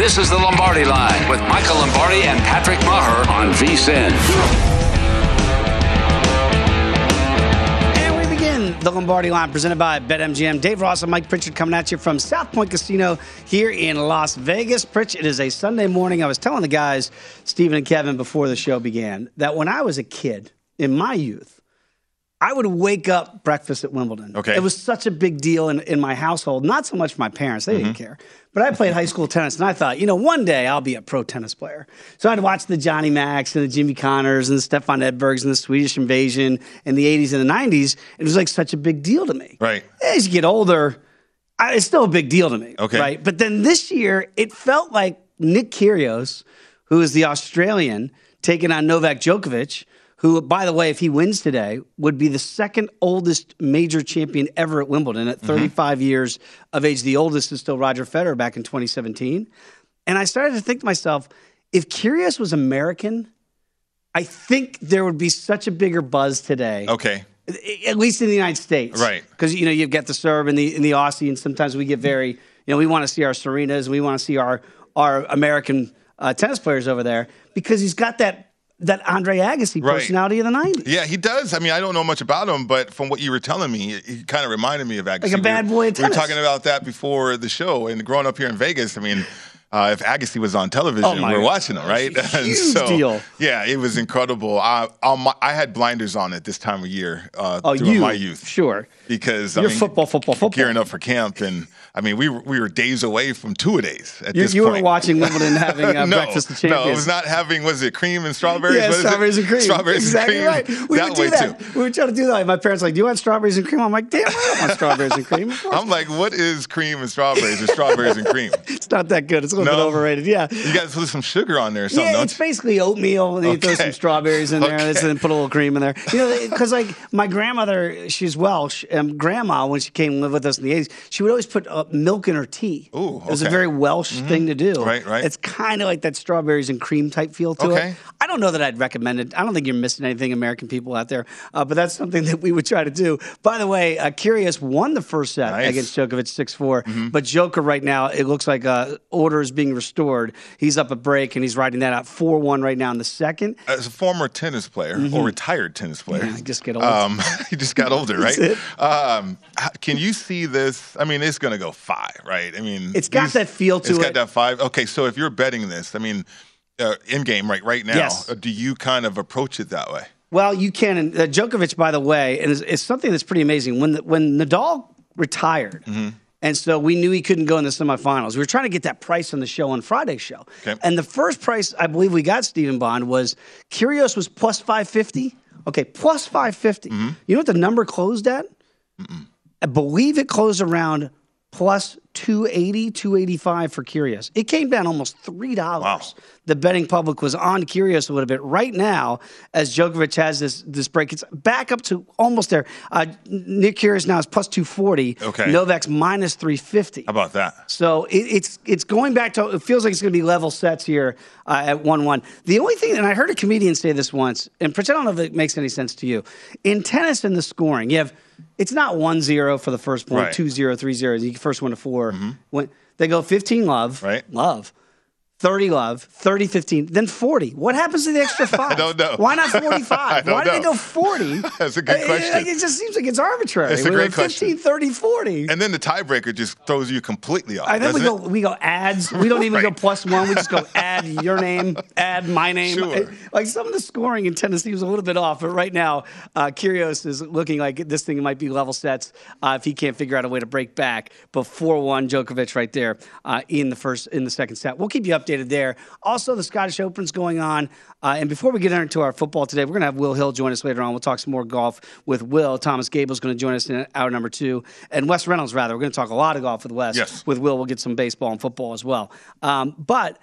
This is the Lombardi Line with Michael Lombardi and Patrick Maher on VSIN. And we begin the Lombardi line presented by BetMGM. Dave Ross and Mike Pritchard coming at you from South Point Casino here in Las Vegas. Pritch, it is a Sunday morning. I was telling the guys, Stephen and Kevin, before the show began, that when I was a kid in my youth, I would wake up breakfast at Wimbledon. Okay. It was such a big deal in, in my household. Not so much my parents, they didn't mm-hmm. care. But I played high school tennis and I thought, you know, one day I'll be a pro tennis player. So I'd watch the Johnny Macs and the Jimmy Connors and the Stefan Edbergs and the Swedish invasion in the 80s and the 90s. It was like such a big deal to me. Right. As you get older, I, it's still a big deal to me. Okay. Right. But then this year, it felt like Nick Kyrgios, who is the Australian, taking on Novak Djokovic, who, by the way, if he wins today, would be the second oldest major champion ever at Wimbledon at 35 years of age. The oldest is still Roger Federer back in 2017. And I started to think to myself, if Kyrgios was American, I think there would be such a bigger buzz today Okay. at least in the United States, Right. Because you know you've got the Serb and the and the Aussie, and sometimes we get very, you know, we want to see our Serenas, and we want to see our our American uh, tennis players over there because he's got that that Andre Agassi Right. personality of the '90s. Yeah, he does. I mean, I don't know much about him, but from what you were telling me, he, kind of reminded me of Agassi. Like a bad were- boy at We were talking about that before the show, and growing up here in Vegas, I mean. Uh, if Agassi was on television, Oh, we were watching him, right? And Huge deal. Yeah, it was incredible. I, um, I had blinders on at this time of year uh, Oh, through you my youth. sure? because You're mean, football, football, football. gearing up for camp, and I mean, we were, we were days away from two a days at You, this you point. were watching Wimbledon having uh, no, breakfast of champions. No, it was not having. Was it cream and strawberries? Yeah, What is it? strawberries and cream. Strawberries exactly and right. cream. We that would do way that. too. We would try to do that. My parents were like, "Do you want strawberries and cream?" I'm like, "Damn, I don't want strawberries and cream." I'm like, what is cream and strawberries or strawberries and cream? It's not that good. It's a little No. bit overrated. Yeah. You got to put some sugar on there or something, Yeah, it's you? basically oatmeal, and you throw some strawberries in there, and then put a little cream in there. You know, because like my grandmother, she's Welsh. Um, grandma, when she came and lived with us in the '80s, she would always put uh, milk in her tea. Ooh, it was a very Welsh thing to do. Right, right. It's kind of like that strawberries and cream type feel to Okay. it. I don't know that I'd recommend it. I don't think you're missing anything, American people out there. Uh, but that's something that we would try to do. By the way, uh, Kyrgios won the first set Nice. against Djokovic 6 4. But Joker right now, it looks like uh, order is being restored. He's up a break and he's riding that out 4 1 right now in the second. As a former tennis player or retired tennis player, Mm-hmm. Yeah, I just get old. Um, you just got older, right? Um, can you see this? I mean, it's going to go five, right? I mean, It's got that feel to It's it. It's got that five. Okay, so if you're betting this, I mean, uh, in game right right now, Yes. uh, do you kind of approach it that way? Well, you can. And uh, Djokovic, by the way, and it's, it's something that's pretty amazing. When the, when Nadal retired, Mm-hmm. and so we knew he couldn't go in the semifinals. We were trying to get that price on the show on Friday's show, Okay. and the first price I believe we got Stephen Bond was Kyrgios was plus five fifty. Okay, plus 550. Mm-hmm. You know what the number closed at? I believe it closed around plus 280, 285 for Kyrgios. It came down almost $3. Wow. The betting public was on Kyrgios a little bit. Right now, as Djokovic has this this break, it's back up to almost there. Uh, Nick Kyrgios now is plus 240. Okay. Novak's minus 350. How about that? So it, it's it's going back to it feels like it's going to be level sets here uh, at one one. The only thing, and I heard a comedian say this once, and pretend I don't know if it makes any sense to you. In tennis and the scoring, you have It's not 1 0 for the first point, Right. 2 0, 3 0. The first one to 4 When, they go 15 love. Mm-hmm. Right. Love. 30 love, 30 15, then 40. What happens to the extra five? I don't know. Why not 45? I don't Why did they go 40? That's a good It- it- question. It, just seems like it's arbitrary. It's a We great go 15, question. 30, 40. And then the tiebreaker just throws you completely off. I think we go it? we go ads. We don't even go plus one. We just go add your name, add my name. Sure. Like some of the scoring in Tennessee was a little bit off, but right now, uh, Kyrgios is looking like this thing might be level sets uh, if he can't figure out a way to break back. But four one Djokovic right there uh, in the first in the second set. We'll keep you updated there. Also, the Scottish Open's going on. Uh, and before we get into our football today, we're going to have Will Hill join us later on. We'll talk some more golf with Will. Thomas Gable's going to join us in hour number two, and Wes Reynolds rather. We're going to talk a lot of golf with Wes Yes. with Will. We'll get some baseball and football as well. Um, but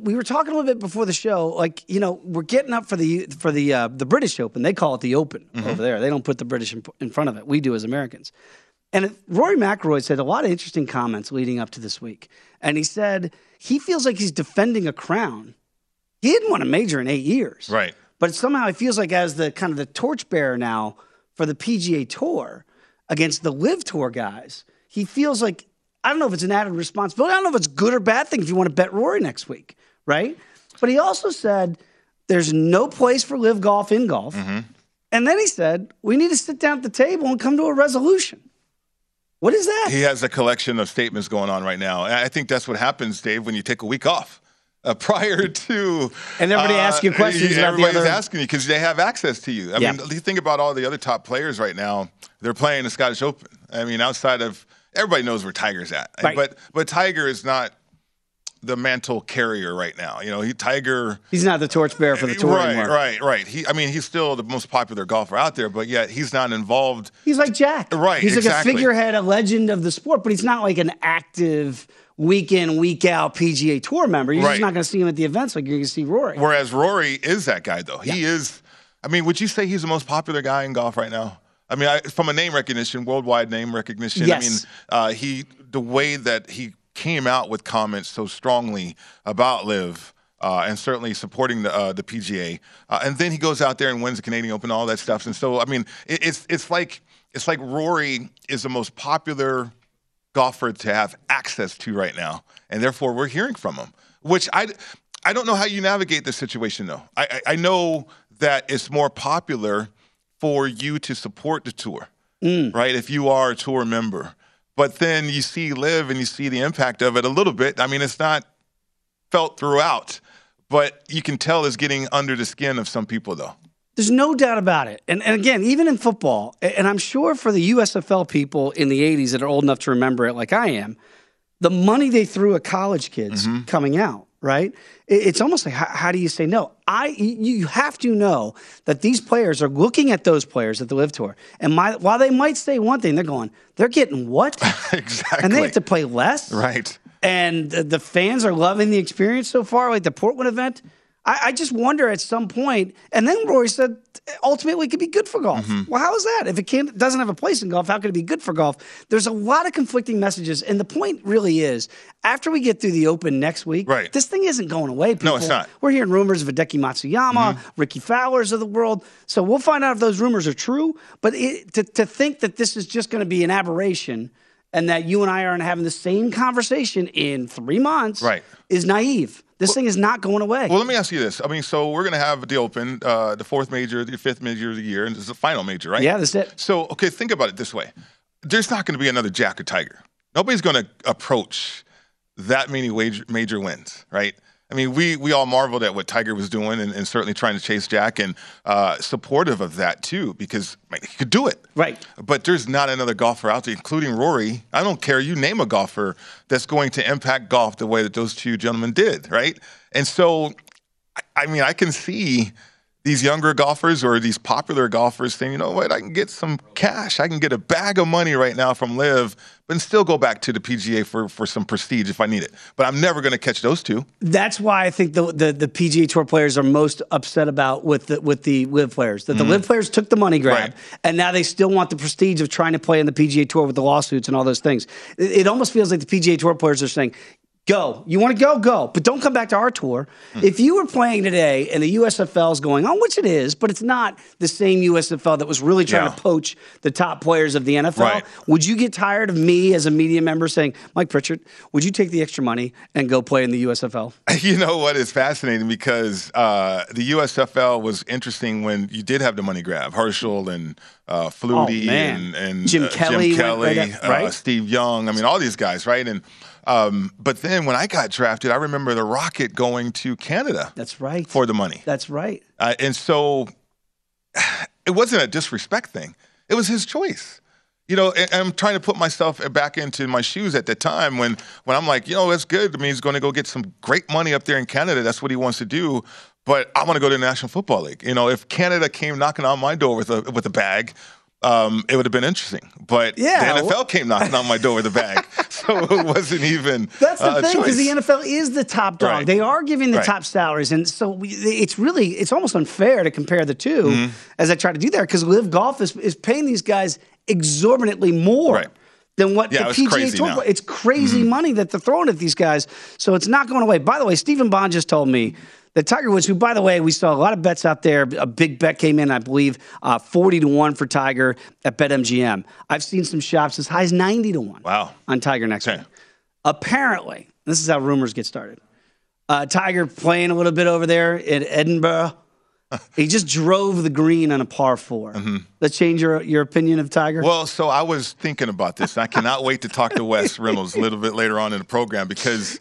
we were talking a little bit before the show. Like you know, we're getting up for the for the uh, the British Open. They call it the Open over there. They don't put the British in, in front of it. We do as Americans. And Rory McIlroy said a lot of interesting comments leading up to this week. And he said he feels like he's defending a crown. He didn't won a major in eight years. Right. But somehow it feels like as the kind of the torchbearer now for the PGA Tour against the LIV Tour guys, he feels like I don't know if it's an added responsibility. I don't know if it's a good or bad thing if you want to bet Rory next week, right? But he also said there's no place for LIV golf in golf. Mm-hmm. And then he said we need to sit down at the table and come to a resolution. What is that? He has a collection of statements going on right now. And I think that's what happens, Dave, when you take a week off. Uh, prior to And everybody asks you questions about everybody's other- asking you because they have access to you. I Yeah. mean, you think about all the other top players right now. They're playing the Scottish Open. I mean, outside of everybody knows where Tiger's at, Right. but but Tiger is not the mantle carrier right now. You know, he Tiger. He's not the torchbearer for the tour right, anymore. right, right. He, I mean, he's still the most popular golfer out there, but yet he's not involved. He's like Jack. Right, He's like a figurehead, a legend of the sport, but he's not like an active week in, week out PGA Tour member. You're just not going to see him at the events like you're going to see Rory. Whereas Rory is that guy, though. He is. I mean, would you say he's the most popular guy in golf right now? I mean, I, from a name recognition, worldwide name recognition. Yes. I mean, uh, he the way that he came out with comments so strongly about LIV. Uh, and certainly supporting the uh, the PGA, uh, and then he goes out there and wins the Canadian Open, all that stuff. And so, I mean, it, it's it's like it's like Rory is the most popular golfer to have access to right now, and therefore we're hearing from him. Which I, I don't know how you navigate this situation though. I, I, I know that it's more popular for you to support the tour, right? If you are a tour member, but then you see LIV and you see the impact of it a little bit. I mean, it's not felt throughout, but you can tell it's getting under the skin of some people though. There's no doubt about it. And, and again, even in football, and I'm sure for the USFL people in the 80s that are old enough to remember it like I am, the money they threw at college kids Mm-hmm. coming out, right? It's almost like, how, how do you say no? I, you have to know that these players are looking at those players at the LIV Tour. And my, while they might say one thing, they're going, they're getting what? exactly. and they have to play less? right. and the, the fans are loving the experience so far, like the Portland event. I, I just wonder at some point, and then Rory said ultimately it could be good for golf. Mm-hmm. Well, how is that? If it can't doesn't have a place in golf, how could it be good for golf? There's a lot of conflicting messages, and the point really is after we get through the Open next week, Right. this thing isn't going away. People. No, it's not. We're hearing rumors of Hideki Matsuyama, Rickie Fowler's of the world. So we'll find out if those rumors are true. But it, to, to think that this is just going to be an aberration and that you and I aren't having the same conversation in three months Right. is naive. This thing is not going away. Well, let me ask you this. I mean, so we're going to have the Open, uh, the fourth major, the fifth major of the year, and this is the final major, right? Yeah, that's it. So, okay, think about it this way: there's not going to be another Jack or Tiger. Nobody's going to approach that many major wins, right? I mean, we we all marveled at what Tiger was doing, and, and certainly trying to chase Jack, and uh, supportive of that too, because man, he could do it. Right. But there's not another golfer out there, including Rory. I don't care. You name a golfer that's going to impact golf the way that those two gentlemen did, right? And so, I- I mean, I can see these younger golfers or these popular golfers saying, you know what, I can get some cash. I can get a bag of money right now from LIV, but still go back to the PGA for, for some prestige if I need it. But I'm never going to catch those two. That's why I think the, the the PGA Tour players are most upset about with the with the LIV players that the mm-hmm. LIV players took the money grab. Right. and now they still want the prestige of trying to play in the PGA Tour with the lawsuits and all those things. It, it almost feels like the PGA Tour players are saying. Go. You want to go? Go. But don't come back to our tour. Hmm. If you were playing today and the USFL is going on, which it is, but it's not the same USFL that was really trying Yeah. to poach the top players of the NFL, Right. would you get tired of me as a media member saying, Mike Pritchard, would you take the extra money and go play in the USFL? You know what is fascinating because uh, the USFL was interesting when you did have the money grab, Herschel and uh, Flutie Oh, and, and Jim uh, Kelly Jim right Kelly, up- right? uh, Steve Young. I mean, all these guys, right? And um, but then when I got drafted, I remember the Rocket going to Canada That's right. for the money, That's right. uh, and so it wasn't a disrespect thing. It was his choice. You know, and I'm trying to put myself back into my shoes at the time when when I'm like, you know, that's good. I mean, he's going to go get some great money up there in Canada. That's what he wants to do. But I want to go to the National Football League. You know, if Canada came knocking on my door with a with a bag, um, it would have been interesting. But Yeah, the NFL well- came knocking on my door with a bag, so it wasn't even That's the uh, thing because the. NFL is the top dog. Right. They are giving the Right. top salaries, and so we, it's really it's almost unfair to compare the 2 Mm-hmm. as I try to do there because LIV Golf is, is paying these guys exorbitantly more. Right. Than what Yeah, the PGA Tour, now. Mm-hmm. it's crazy money that they're throwing at these guys. So it's not going away. By the way, Stephen Bond just told me that Tiger Woods, who by the way, we saw a lot of bets out there. A big bet came in, I believe, uh, forty to one for Tiger at BetMGM. I've seen some shops as high as ninety to one. Wow. on Tiger next Okay. week. Apparently, this is how rumors get started. Uh, Tiger playing a little bit over there in Edinburgh. he just drove the green on a par 4 That change your your opinion of Tiger? Mm-hmm. Well, so I was thinking about this. I cannot wait to talk to Wes Reynolds a little bit later on in the program because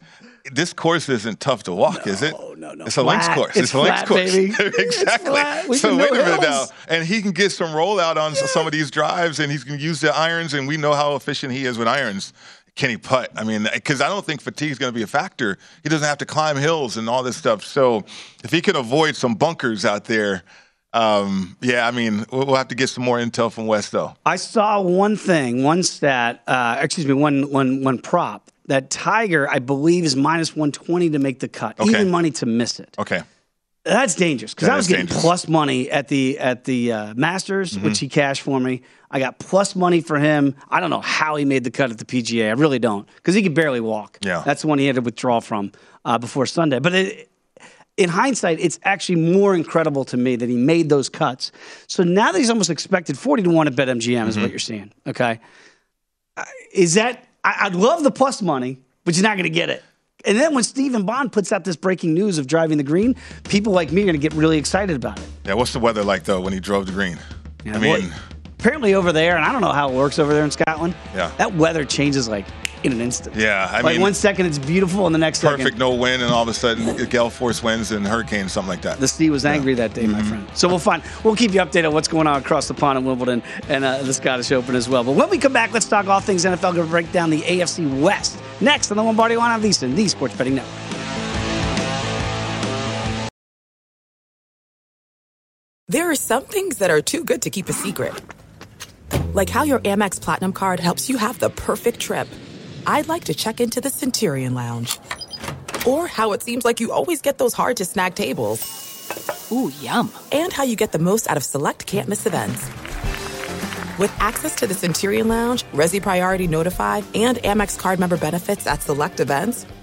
this course isn't tough to walk, is it? no, no. It's a links course. It's a links course. baby. It's exactly. flat. We So can wait a minute now, and he can get some rollout on some of these drives, and he's going to use the irons, and we know how efficient he is with irons. Can he putt? I mean, because I don't think fatigue is going to be a factor. He doesn't have to climb hills and all this stuff. So if he can avoid some bunkers out there. Um, yeah, I mean, we'll we'll have to get some more intel from Wes, though. I saw one thing, one stat, uh, excuse me, one, one, one prop that Tiger, I believe, is minus 120 to make the cut, Okay. even money to miss it. Okay. That's dangerous because I was getting dangerous. plus money at the at the uh, Masters, Mm-hmm. which he cashed for me. I got plus money for him. I don't know how he made the cut at the PGA. I really don't because he could barely walk. Yeah. that's the one he had to withdraw from uh, before Sunday. But it, in hindsight, it's actually more incredible to me that he made those cuts. So now that he's almost expected forty to one at BetMGM is Mm-hmm. what you're seeing. Okay, Uh, is that? I, I'd love the plus money, but you're not going to get it. And then when Stephen Bond puts out this breaking news of driving the green, people like me are going to get really excited about it. Yeah, what's the weather like though when he drove the green? I Well, mean, apparently over there, and I don't know how it works over there in Scotland. Yeah. that weather changes like in an instant. yeah, I like mean, one second it's beautiful, and the next perfect second no wind, and all of a sudden gale force winds and hurricanes, something like that. the sea was angry that day, Mm-hmm. my friend. So we'll find. We'll keep you updated on what's going on across the pond in Wimbledon and uh, the Scottish Open as well. But when we come back, let's talk all things NFL. Going to break down the AFC West next on the Lombardi Line on VSiN, the Sports Betting Network. There are some things that are too good to keep a secret. Like how your Amex Platinum card helps you have the perfect trip. I'd like to check into the Centurion Lounge. Or how it seems like you always get those hard to snag tables. Ooh, yum. And how you get the most out of select can't miss events. With access to the Centurion Lounge, Resy Priority Notified, and Amex card member benefits at select events,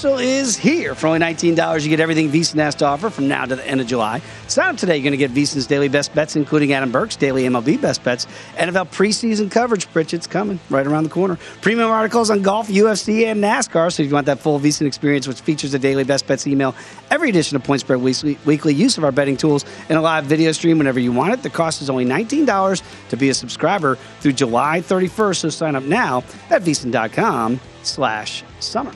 Special is here. For only $19, you get everything VSiN has to offer from now to the end of July. Sign up today. You're going to get VSiN's daily best bets, including Adam Burke's daily MLB best bets, NFL preseason coverage. Pritchett's coming right around the corner. Premium articles on golf, UFC, and NASCAR. So if you want that full VSiN experience, which features a daily best bets email, every edition of Point Spread Weekly, weekly use of our betting tools, and a live video stream whenever you want it. The cost is only $19 to be a subscriber through July 31st. So sign up now at VSiN.com slash summer.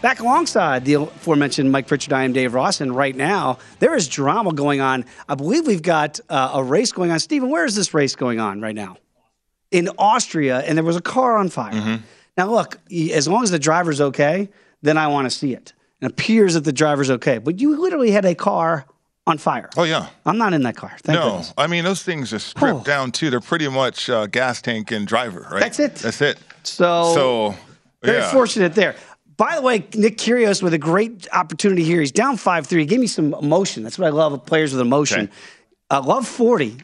Back alongside the aforementioned Mike Pritchard, I am Dave Ross, and right now there is drama going on. I believe we've got uh, a race going on. Stephen, where is this race going on right now? In Austria, and there was a car on fire. Mm-hmm. Now, look, as long as the driver's okay, then I want to see it. It appears that the driver's okay, but you literally had a car on fire. Oh yeah, I'm not in that car. Thank no, goodness. I mean those things are stripped Oh. down too. They're pretty much uh, gas tank and driver, right? That's it. That's it. So, So very yeah. fortunate there. By the way, Nick Kyrgios with a great opportunity here. He's down five three. He gave me some emotion. That's what I love of players with emotion. Okay. Uh, love forty.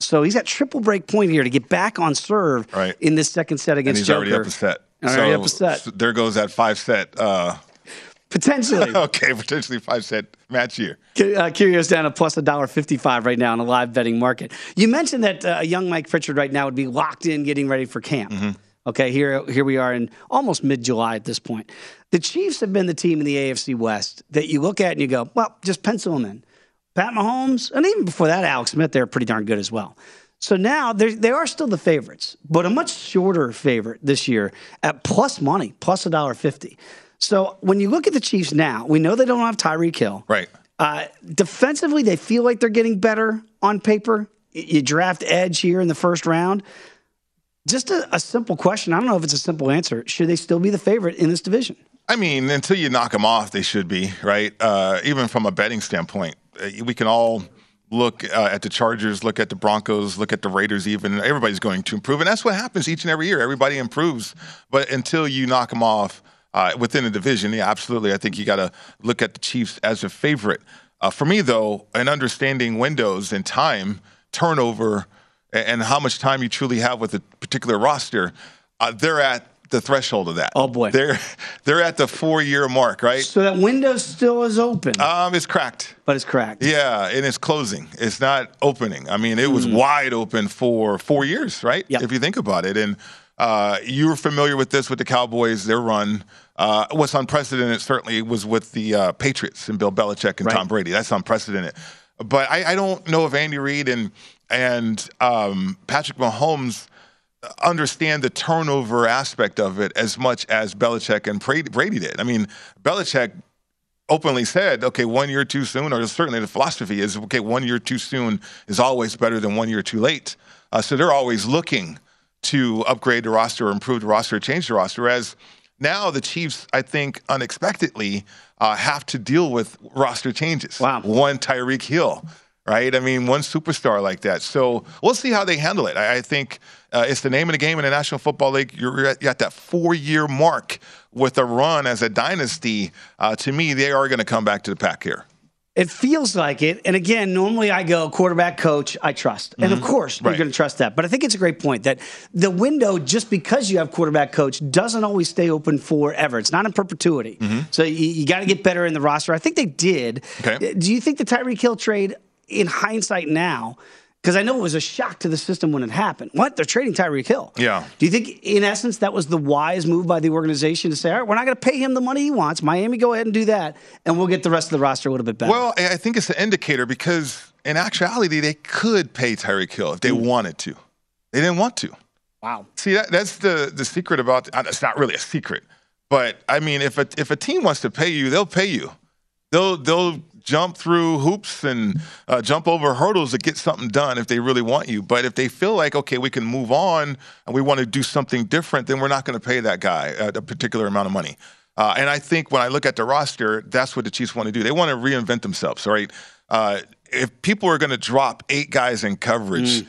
So he's got triple break point here to get back on serve Right. in this second set and against he's Joker. already up a set. Already so, up a set. so there goes that five set. Uh, Potentially. okay, potentially five set match here. Uh, Kyrgios down to plus a dollar fifty-five right now in a live betting market. You mentioned that uh, young Mike Pritchard right now would be locked in, getting ready for camp. Okay, here here we are in almost mid-July at this point. The Chiefs have been the team in the AFC West that you look at and you go, well, just pencil them in. Pat Mahomes, and even before that, Alex Smith, they're pretty darn good as well. So now they're- still the favorites, but a much shorter favorite this year at plus money, plus a dollar fifty. So when you look at the Chiefs now, we know they don't have Tyreek Hill. Right. Uh, defensively, they feel like they're getting better on paper. You draft Edge here in the first round. Just a, a simple question. I don't know if it's a simple answer. Should they still be the favorite in this division? I mean, until you knock them off, they should be right. Uh, even from a betting standpoint, uh, we can all look uh, at the Chargers, look at the Broncos, look at the Raiders. Even everybody's going to improve, and that's what happens each and every year. Everybody improves, but until you knock them off uh, within a division, yeah, absolutely. I think you got to look at the Chiefs as a favorite. Uh, for me, though, and understanding windows and time, turnover, and how much time you truly have with a particular roster, uh, they're at the threshold of that. Oh, boy. they're they're at the four year mark, right? So that window still is open, Um, it's cracked. but it's cracked. Yeah, and it's closing. It's not opening. I mean, it was wide open for four years, right? Yep. If you think about it, and uh, you were familiar with this with the Cowboys, their run. Uh, what's unprecedented certainly was with the uh, Patriots and Bill Belichick and Right. Tom Brady. That's unprecedented. But I, I don't know if Andy Reid and and um, Patrick Mahomes understand the turnover aspect of it as much as Belichick and Brady did. I mean, Belichick openly said, okay, one year too soon, or certainly the philosophy is, okay, one year too soon is always better than one year too late. Uh, so they're always looking to upgrade the roster, or improve the roster, or change the roster. As now the Chiefs, I think, unexpectedly uh, have to deal with roster changes. Wow. One Tyreek Hill, right? I mean, one superstar like that. So we'll see how they handle it. I, I think uh, it's the name of the game in the National Football League. You're at, you're at that four year mark with a run as a dynasty. Uh, to me, they are going to come back to the pack here. It feels like it. And again, normally I go quarterback coach, I trust. And of course, you're going to trust that. But I think it's a great point that the window, just because you have quarterback coach, doesn't always stay open forever. It's not in perpetuity. So you, you got to get better in the roster. I think they did. Okay. Do you think the Tyreek Hill trade, in hindsight now, because I know it was a shock to the system when it happened. What? They're trading Tyreek Hill. Yeah. Do you think, in essence, that was the wise move by the organization to say, all right, we're not going to pay him the money he wants. Miami, go ahead and do that, and we'll get the rest of the roster a little bit better. Well, I think it's an indicator because in actuality, they could pay Tyreek Hill if they wanted to. They didn't want to. wow. See, that, that's the the secret about. uh, It's not really a secret, but I mean, if a if a team wants to pay you, they'll pay you. They'll they'll jump through hoops and uh, jump over hurdles to get something done if they really want you. But if they feel like okay, we can move on and we want to do something different, then we're not going to pay that guy a, a particular amount of money. Uh, and I think when I look at the roster, that's what the Chiefs want to do. They want to reinvent themselves, right? Uh, if people are going to drop eight guys in coverage,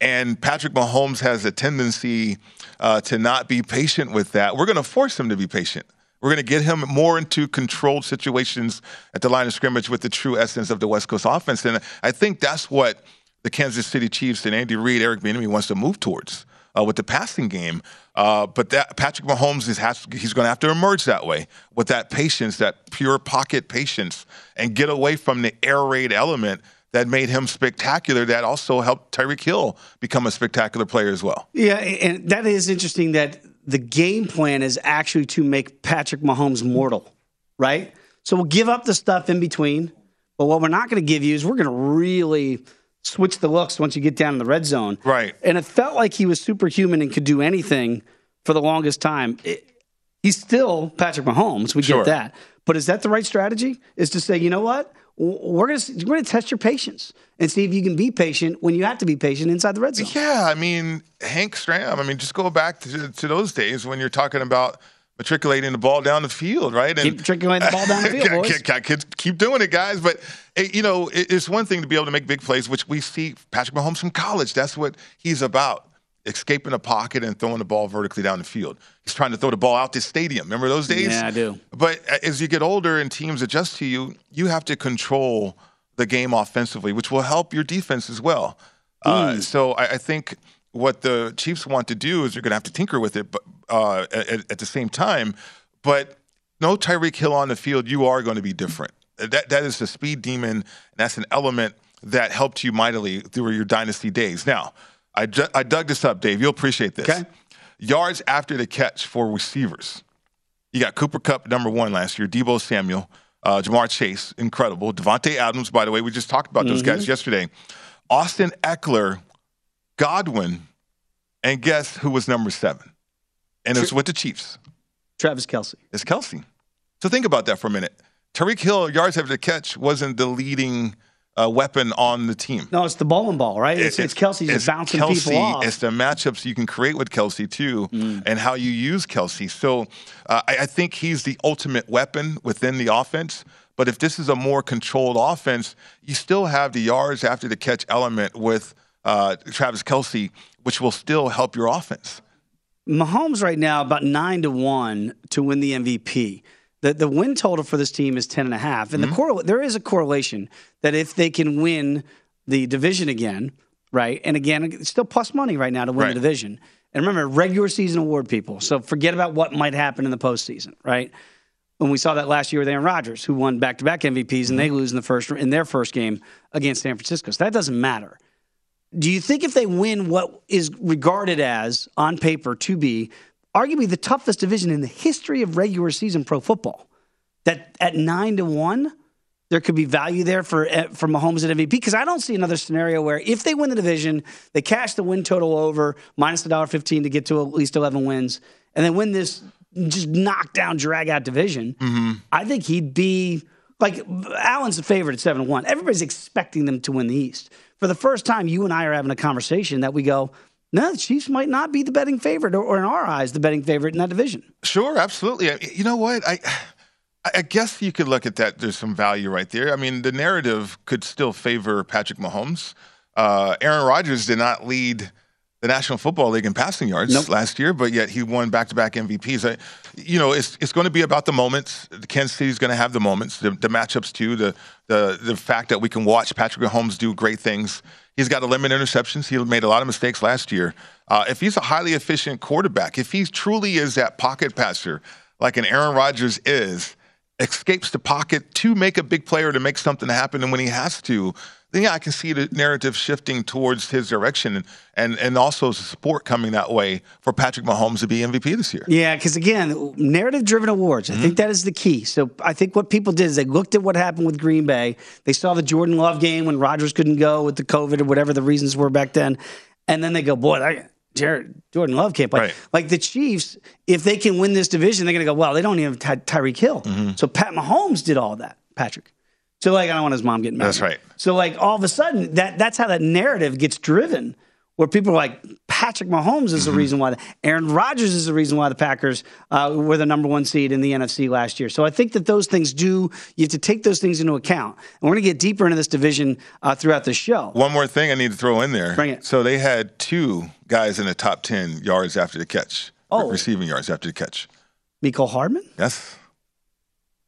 and Patrick Mahomes has a tendency uh, to not be patient with that, we're going to force him to be patient. We're going to get him more into controlled situations at the line of scrimmage with the true essence of the West Coast offense. And I think that's what the Kansas City Chiefs and Andy Reid, Eric Bieniemy wants to move towards. uh, with the passing game. Uh, but that Patrick Mahomes is has, he's going to have to emerge that way with that patience, that pure pocket patience, and get away from the air raid element that made him spectacular. That also helped Tyreek Hill become a spectacular player as well. Yeah, and that is interesting. That the game plan is actually to make Patrick Mahomes mortal, right? So we'll give up the stuff in between, but what we're not going to give you is we're going to really switch the looks once you get down in the red zone. Right. And it felt like he was superhuman and could do anything for the longest time. It, he's still Patrick Mahomes. We Sure. get that. But is that the right strategy? Is to say, you know what? We're going to we're going to test your patience and see if you can be patient when you have to be patient inside the red zone. Yeah, I mean Hank Stram. I mean, just go back to, to those days when you're talking about matriculating the ball down the field, right? Keep matriculating the ball down the field, boys. Keep- keep, keep doing it, guys. But eh, you know, it- it's one thing to be able to make big plays, which we see Patrick Mahomes from college. That's what he's about. Escaping a pocket and throwing the ball vertically down the field. He's trying to throw the ball out the stadium. Remember those days? Yeah, I do. But as you get older and teams adjust to you, you have to control the game offensively, which will help your defense as well. Uh, so I, I think what the Chiefs want to do is they're going to have to tinker with it, but uh, at, at the same time. But no Tyreek Hill on the field, you are going to be different. That that is the speed demon, and that's an element that helped you mightily through your dynasty days. Now, I ju- I dug this up, Dave. You'll appreciate this. Okay. Yards after the catch for receivers. You got Cooper Kupp number one last year, Deebo Samuel, uh, Ja'Marr Chase, incredible. Davante Adams, by the way, we just talked about those guys yesterday. Austin Ekeler, Godwin, and guess who was number seven? And it was with the Chiefs. Travis Kelce. It's Kelce. So think about that for a minute. Tyreek Hill, yards after the catch, wasn't the leading uh, weapon on the team. No, it's the bowling ball, right? It's, it's, Kelce just it's bouncing Kelce, people off. Mm. It's the matchups you can create with Kelce too, and how you use Kelce. So uh, I, I think he's the ultimate weapon within the offense. But if this is a more controlled offense, you still have the yards after the catch element with uh, Travis Kelce, which will still help your offense. Mahomes right now about nine to one to win the MVP. The the win total for this team is ten and a half, and the mm-hmm. correl- there is a correlation that if they can win the division again, right, and again it's still plus money right now to win Right. the division. And remember, regular season award people. So forget about what might happen in the postseason, right? When we saw that last year with Aaron Rodgers, who won back to back MVPs, and they mm-hmm. lose in the first in their first game against San Francisco. So that doesn't matter. Do you think if they win what is regarded as, on paper, to be arguably the toughest division in the history of regular season pro football, that at nine to one, there could be value there for eh, for Mahomes at MVP? Because I don't see another scenario where if they win the division, they cash the win total over minus the dollar fifteen to get to at least eleven wins, and then win this just knock down drag out division. I think he'd be like Allen's a favorite at seven to one. Everybody's expecting them to win the East. For the first time, you and I are having a conversation that we go, no, the Chiefs might not be the betting favorite, or, or in our eyes, the betting favorite in that division. Sure, absolutely. You know what? I I guess you could look at that. There's some value right there. I mean, the narrative could still favor Patrick Mahomes. Uh, Aaron Rodgers did not lead the National Football League in passing yards Nope. last year, but yet he won back-to-back MVPs. I, you know, it's it's going to be about the moments. Kansas City's going to have the moments, the, the matchups too, the the the fact that we can watch Patrick Mahomes do great things. He's got 11 interceptions. He made a lot of mistakes last year. Uh, if he's a highly efficient quarterback, if he truly is that pocket passer like an Aaron Rodgers is, escapes the pocket to make a big player to make something happen, and when he has to, then yeah, I can see the narrative shifting towards his direction, and and, and also support coming that way for Patrick Mahomes to be MVP this year. Yeah, because again, narrative driven awards. I think mm-hmm. that is the key. So I think what people did is they looked at what happened with Green Bay. They saw the Jordan Love game when Rodgers couldn't go with the COVID or whatever the reasons were back then. And then they go, boy, that, Jared, Jordan Love can't play. Right. Like the Chiefs, if they can win this division, they're going to go, well, they don't even have Ty- Tyreek Hill. Mm-hmm. So Pat Mahomes did all that, Patrick. So like, I don't want his mom getting mad. That's right. So like, all of a sudden, that that's how that narrative gets driven, where people are like, Patrick Mahomes is the Mm-hmm. reason why, the, Aaron Rodgers is the reason why the Packers uh, were the number one seed in the NFC last year. So I think that those things do, you have to take those things into account. And we're going to get deeper into this division uh, throughout the show. One more thing I need to throw in there. Bring it. So they had two guys in the top 10 yards after the catch, Oh. receiving yards after the catch. Mecole Hardman? Yes.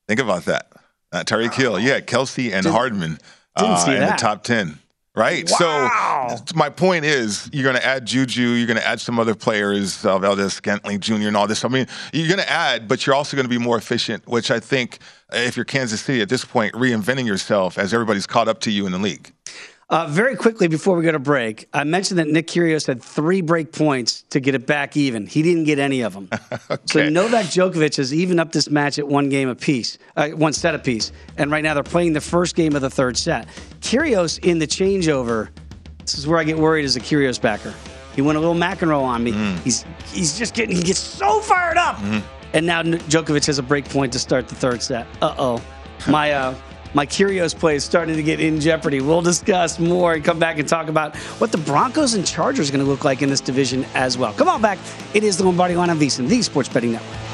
Think about that. Uh, Tyreek Hill, yeah, Kelce and Hardman didn't uh, in the top 10. Right. Wow. So my point is, you're going to add Juju. You're going to add some other players, uh, Valdes-Scantling Jr. and all this. I mean, you're going to add, but you're also going to be more efficient. Which I think, if you're Kansas City at this point, reinventing yourself as everybody's caught up to you in the league. Uh, very quickly before we go to break, I mentioned that Nick Kyrgios had three break points to get it back even. He didn't get any of them. okay. So Novak Djokovic has even up this match at one game apiece, uh, one set apiece. And right now they're playing the first game of the third set. Kyrgios in the changeover. This is where I get worried as a Kyrgios backer. He went a little McEnroe on me. Mm. He's he's just getting he gets so fired up. Mm. And now Djokovic has a break point to start the third set. Uh oh, my uh, my Kyrgios play is starting to get in jeopardy. We'll discuss more and come back and talk about what the Broncos and Chargers are going to look like in this division as well. Come on back. It is the Lombardi line on VSiN, the Sports Betting Network.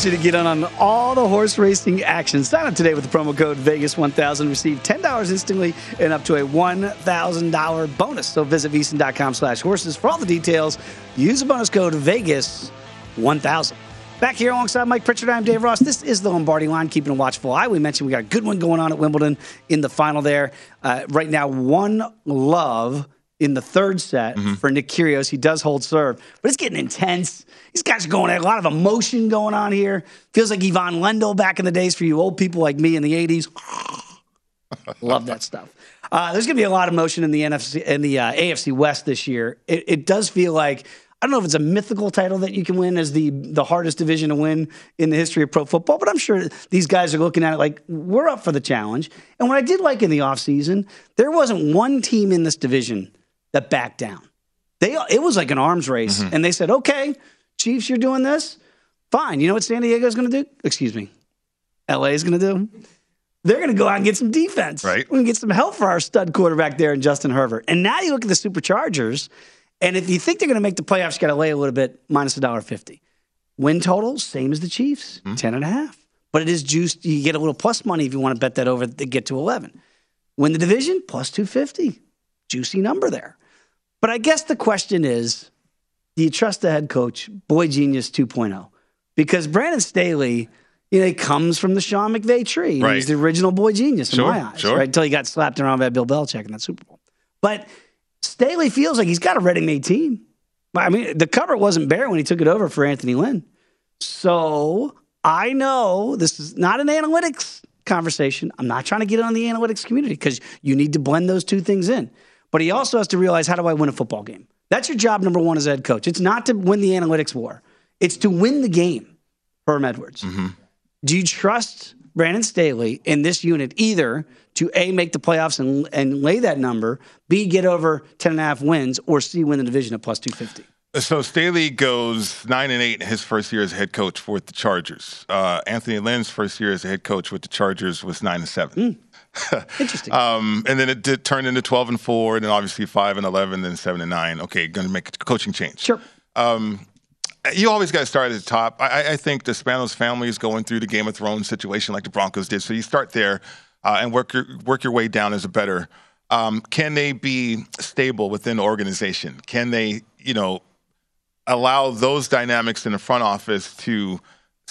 You to get in on all the horse racing action. Sign up today with the promo code Vegas1000. Receive $10 instantly and up to a $1,000 bonus. So visit VSiN.com slash horses for all the details. Use the bonus code Vegas1000. Back here alongside Mike Pritchard, I'm Dave Ross. This is the Lombardi line, keeping a watchful eye. We mentioned we got a good one going on at Wimbledon in the final there. Uh, right now, one love in the third set mm-hmm. for Nick Kyrgios. He does hold serve, but it's getting intense. These guys are going at a lot of emotion going on here. Feels like Ivan Lendl back in the days for you old people like me in the 80s. Love that stuff. Uh, there's going to be a lot of motion in the NFC in the uh, AFC West this year. It, it, does feel like I don't know if it's a mythical title that you can win as the the hardest division to win in the history of pro football, but I'm sure these guys are looking at it like we're up for the challenge. And what I did like in the offseason, there wasn't one team in this division that backed down. They it was like an arms race, mm-hmm. and they said, "Okay, Chiefs, you're doing this? Fine. You know what San Diego is going to do? Excuse me. LA is going to do? They're going to go out and get some defense. Right. We're going to get some help for our stud quarterback there in Justin Herbert. And now you look at the Superchargers, and if you think they're going to make the playoffs, you got to lay a little bit minus a dollar fifty. Win total, same as the Chiefs, mm-hmm. 10 and a half. But it is juiced. You get a little plus money if you want to bet that over to get to 11. Win the division, plus 250. Juicy number there. But I guess the question is do you trust the head coach, boy genius 2.0? Because Brandon Staley, you know, he comes from the Sean McVay tree. Right. He's the original boy genius sure, in my eyes, sure. right? Until he got slapped around by Bill Belichick in that Super Bowl. But Staley feels like he's got a ready-made team. I mean, the cover wasn't bare when he took it over for Anthony Lynn. So I know this is not an analytics conversation. I'm not trying to get on the analytics community because you need to blend those two things in. But he also has to realize how do I win a football game? That's your job number one as head coach. It's not to win the analytics war. It's to win the game, Herm Edwards. Mm-hmm. Do you trust Brandon Staley in this unit either to A, make the playoffs and, and lay that number, B, get over 10 and a half wins, or C, win the division at plus 250? So Staley goes nine and eight in his first year as head coach with the Chargers. Uh, Anthony Lynn's first year as a head coach with the Chargers was nine and seven. Mm. Interesting. um, and then it did turn into 12 and 4, and then obviously 5 and 11, then 7 and 9. Okay, going to make a coaching change. Sure. Um, you always got to start at the top. I, I, think the Spanos family is going through the Game of Thrones situation like the Broncos did. So you start there uh, and work your, work your way down as a better. Um, can they be stable within the organization? Can they, you know, allow those dynamics in the front office to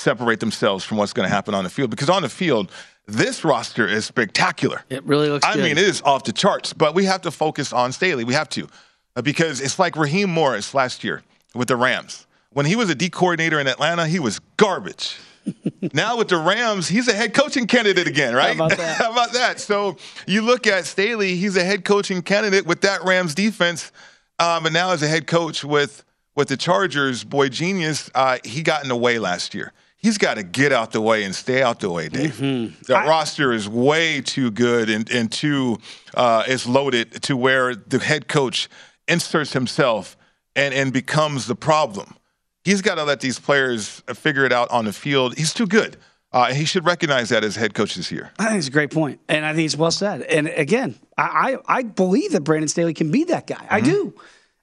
separate themselves from what's going to happen on the field? Because on the field, this roster is spectacular. It really looks I good. mean, it is off the charts, but we have to focus on Staley. We have to. Uh, because it's like Raheem Morris last year with the Rams. When he was a D coordinator in Atlanta, he was garbage. now with the Rams, he's a head coaching candidate again, right? How about that? How about that? So you look at Staley, he's a head coaching candidate with that Rams defense. Um, and now as a head coach with with the Chargers, boy genius, uh, he got in the way last year he's got to get out the way and stay out the way, Dave. Mm-hmm. The I, roster is way too good and, and too uh, is loaded to where the head coach inserts himself and, and becomes the problem. He's got to let these players figure it out on the field. He's too good. Uh, he should recognize that as head coach this year. I think it's a great point, and I think it's well said. And again, I I, I believe that Brandon Staley can be that guy. Mm-hmm. I do.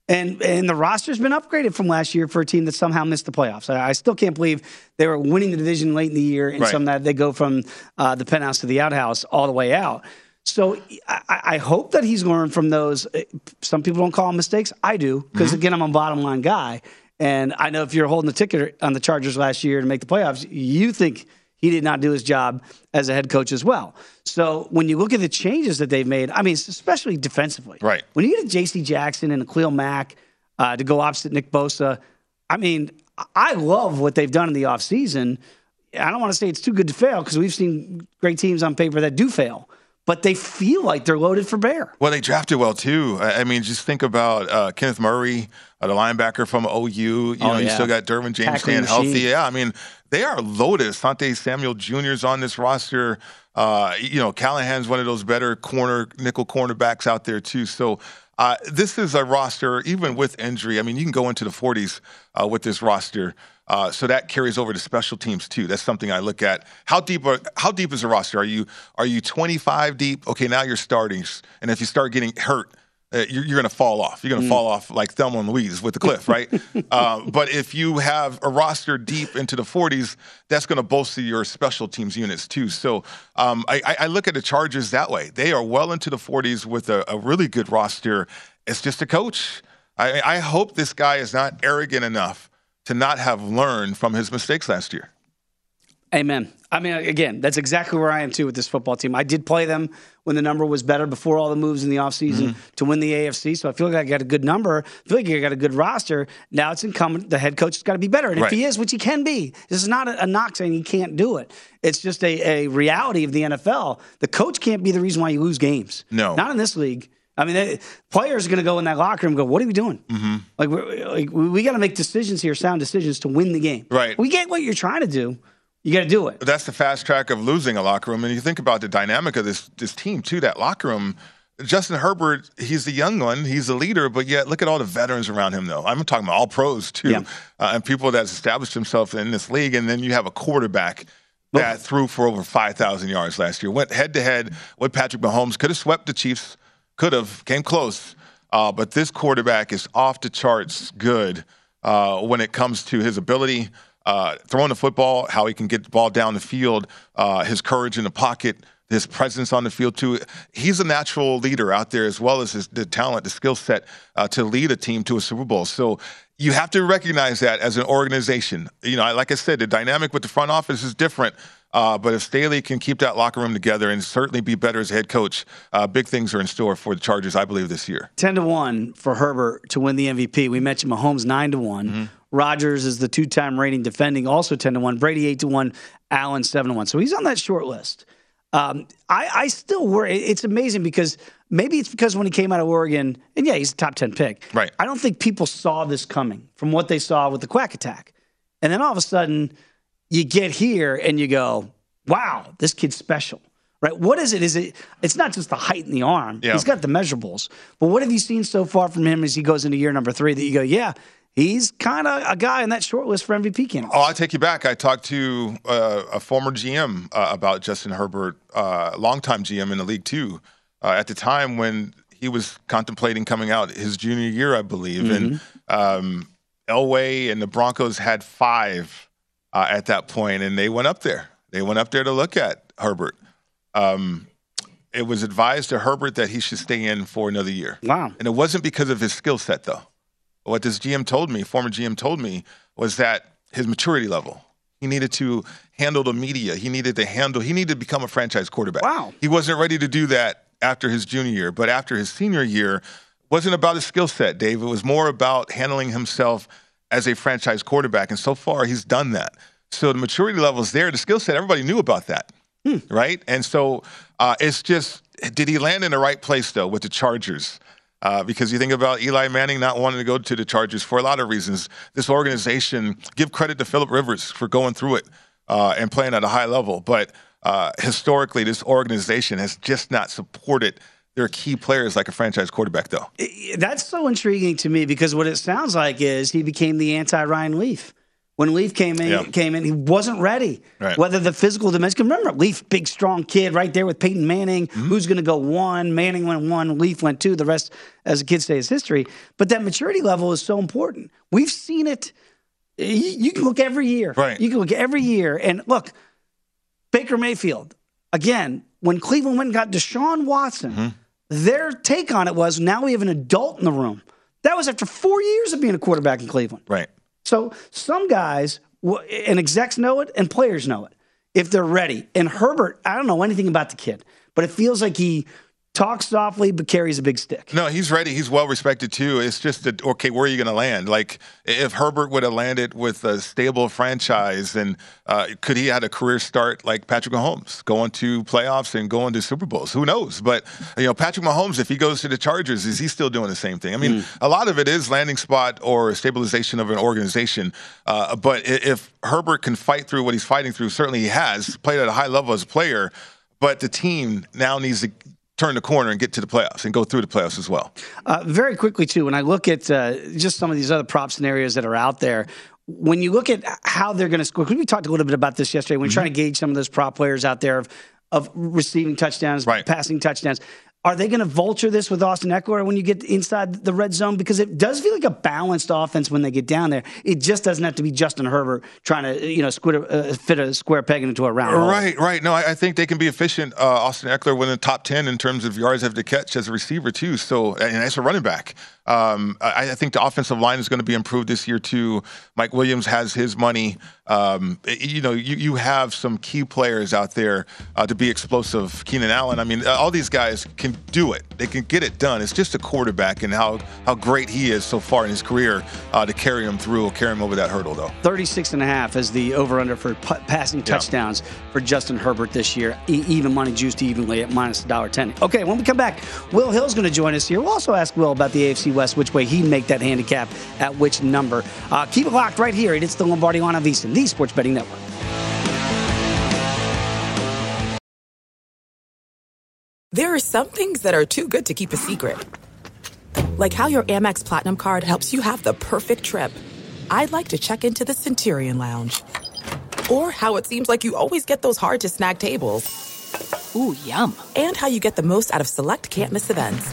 And and the roster's been upgraded from last year for a team that somehow missed the playoffs. I, I still can't believe they were winning the division late in the year, and right. some that they go from uh, the penthouse to the outhouse all the way out. So I, I hope that he's learned from those. uh, Some people don't call them mistakes. I do because again, I'm a bottom line guy, and I know if you're holding the ticket on the Chargers last year to make the playoffs, you think he did not do his job as a head coach as well. So when you look at the changes that they've made, I mean, especially defensively, Right. When you get a J.C. Jackson and a Khalil Mack uh, to go opposite Nick Bosa, I mean, I love what they've done in the offseason. I don't want to say it's too good to fail because we've seen great teams on paper that do fail, but they feel like they're loaded for bear. Well, they drafted well too. I mean, just think about uh, Kenneth Murray, uh, the linebacker from OU. You know, you still got Derwin James Tackling staying machine. healthy. Yeah, I mean, they are loaded. Sante Samuel Jr. is on this roster. Uh, you know, Callahan's one of those better corner nickel cornerbacks out there too. So. Uh, this is a roster, even with injury. I mean, you can go into the 40s uh, with this roster, uh, so that carries over to special teams too. That's something I look at. How deep? Are, how deep is the roster? Are you are you 25 deep? Okay, now you're starting, and if you start getting hurt, uh, you're, you're going to fall off. You're going to fall off like Thelma and Louise with the cliff, right? uh, but if you have a roster deep into the 40s, that's going to bolster your special teams units too. So um, I, I- I look at the Chargers that way. They are well into the 40s with a, a really good roster. It's just a coach. I, I hope this guy is not arrogant enough to not have learned from his mistakes last year. Amen. I mean, again, that's exactly where I am too with this football team. I did play them when the number was better before all the moves in the offseason to win the AFC. So I feel like I got a good number. I feel like I got a good roster. Now it's incumbent. The head coach has got to be better. And Right. if he is, which he can be, this is not a, a knock saying he can't do it. It's just a, a reality of the NFL. The coach can't be the reason why you lose games. No. Not in this league. I mean, they, players are going to go in that locker room and go, What are we doing? Mm-hmm. Like, we're, like, we, we got to make decisions here, sound decisions to win the game. Right. We get what you're trying to do. You got to do it. that's the fast track of losing a locker room. And you think about the dynamic of this this team too. That locker room. Justin Herbert, he's the young one, he's the leader, but yet look at all the veterans around him. Though I'm talking about all pros too, Yeah. uh, and people that's established himself in this league. And then you have a quarterback that threw for over 5,000 yards last year. Went head to head with Patrick Mahomes. Could have swept the Chiefs. Could have came close. Uh, but this quarterback is off the charts good uh, when it comes to his ability uh, throwing the football, how he can get the ball down the field, uh, his courage in the pocket, his presence on the field too. He's a natural leader out there as well as his the talent, the skill set uh, to lead a team to a Super Bowl. So you have to recognize that as an organization. You know, like I said, the dynamic with the front office is different. Uh, but if Staley can keep that locker room together and certainly be better as head coach, uh, big things are in store for the Chargers, I believe, this year. 10 to 1 for Herbert to win the MVP. We mentioned Mahomes 9 to one Mm-hmm. Rodgers is the two time reigning defending, also 10 to 1. Brady 8 to 1. Allen 7 to 1. So he's on that short list. Um, I, I still worry. It's amazing because maybe it's because when he came out of Oregon, and yeah, he's a top 10 pick. Right. I don't think people saw this coming from what they saw with the quack attack. And then all of a sudden, you get here and you go, wow, this kid's special. Right? What is it? Is it? It's not just the height and the arm. Yeah. He's got the measurables. But what have you seen so far from him as he goes into year number three that you go, yeah, he's kind of a guy in that short list for MVP candidate? Oh, I'll take you back. I talked to uh, a former GM uh, about Justin Herbert, uh, longtime GM in the league too. Uh, at the time when he was contemplating coming out his junior year, I believe, and um, Elway and the Broncos had five uh, at that point, and they went up there. They went up there to look at Herbert. Um, it was advised to Herbert that he should stay in for another year. Wow. And it wasn't because of his skill set, though. What this GM told me, former GM told me, was that his maturity level. He needed to handle the media. He needed to handle. He needed to become a franchise quarterback. Wow. He wasn't ready to do that after his junior year, but after his senior year, wasn't about his skill set, Dave. It was more about handling himself as a franchise quarterback, and so far he's done that. So the maturity level is there. The skill set, everybody knew about that, right? And so uh, it's just, did he land in the right place though with the Chargers? Uh, because you think about Eli Manning not wanting to go to the Chargers for a lot of reasons. This organization, give credit to Philip Rivers for going through it uh, and playing at a high level, but uh, historically, this organization has just not supported their key players like a franchise quarterback, though. That's so intriguing to me because what it sounds like is he became the anti Ryan Leaf. When Leaf came in, Yeah. came in, he wasn't ready. Right. Whether the physical dimension, remember Leaf, big strong kid, right there with Peyton Manning. Mm-hmm. Who's going to go one? Manning went one. Leaf went two. The rest, as the kids say, is history. But that maturity level is so important. We've seen it. You, you can look every year. Right. You can look every year, and look, Baker Mayfield. Again, when Cleveland went and got Deshaun Watson, Mm-hmm. Their take on it was now we have an adult in the room. That was after four years of being a quarterback in Cleveland. Right. So some guys, and execs know it, and players know it if they're ready. And Herbert, I don't know anything about the kid, but it feels like he talks softly but carries a big stick. No, he's ready. He's well respected too. It's just that okay, where are you going to land? Like if Herbert would have landed with a stable franchise, and uh, could he had a career start like Patrick Mahomes, going to playoffs and going to Super Bowls? Who knows? But you know, Patrick Mahomes, if he goes to the Chargers, is he still doing the same thing? I mean, a lot of it is landing spot or stabilization of an organization. Uh, but if Herbert can fight through what he's fighting through, certainly he has played at a high level as a player. But the team now needs to turn the corner and get to the playoffs and go through the playoffs as well. Uh, very quickly, too, when I look at uh, just some of these other prop scenarios that are out there, when you look at how they're going to score, 'cause we talked a little bit about this yesterday when trying to gauge some of those prop players out there of, of receiving touchdowns, passing touchdowns. Are they going to vulture this with Austin Ekeler when you get inside the red zone? Because it does feel like a balanced offense when they get down there. It just doesn't have to be Justin Herbert trying to, you know, squid uh, fit a square peg into a round hole. Right, right. No, I, I think they can be efficient. Uh, Austin Ekeler within the top ten in terms of yards after catch as a receiver too. So, and as a running back, um, I, I think the offensive line is going to be improved this year too. Mike Williams has his money. Um, you know, you, you have some key players out there uh, to be explosive. Keenan Allen. I mean, uh, all these guys can do it. They can get it done. It's just a quarterback and how how great he is so far in his career uh, to carry him through, carry him over that hurdle though. 36 and a half is the over under for pu- passing touchdowns for Justin Herbert this year. E- even money juiced evenly at minus $1.10. Okay, when we come back, Will Hill's going to join us here. We'll also ask Will about the AFC West, which way he'd make that handicap at which number. Uh, keep it locked right here. It's the Lombardi on VSiN, the Sports Betting Network. There are some things that are too good to keep a secret. Like how your Amex Platinum card helps you have the perfect trip. I'd like to check into the Centurion Lounge. Or how it seems like you always get those hard to snag tables. Ooh, yum. And how you get the most out of select can't miss events.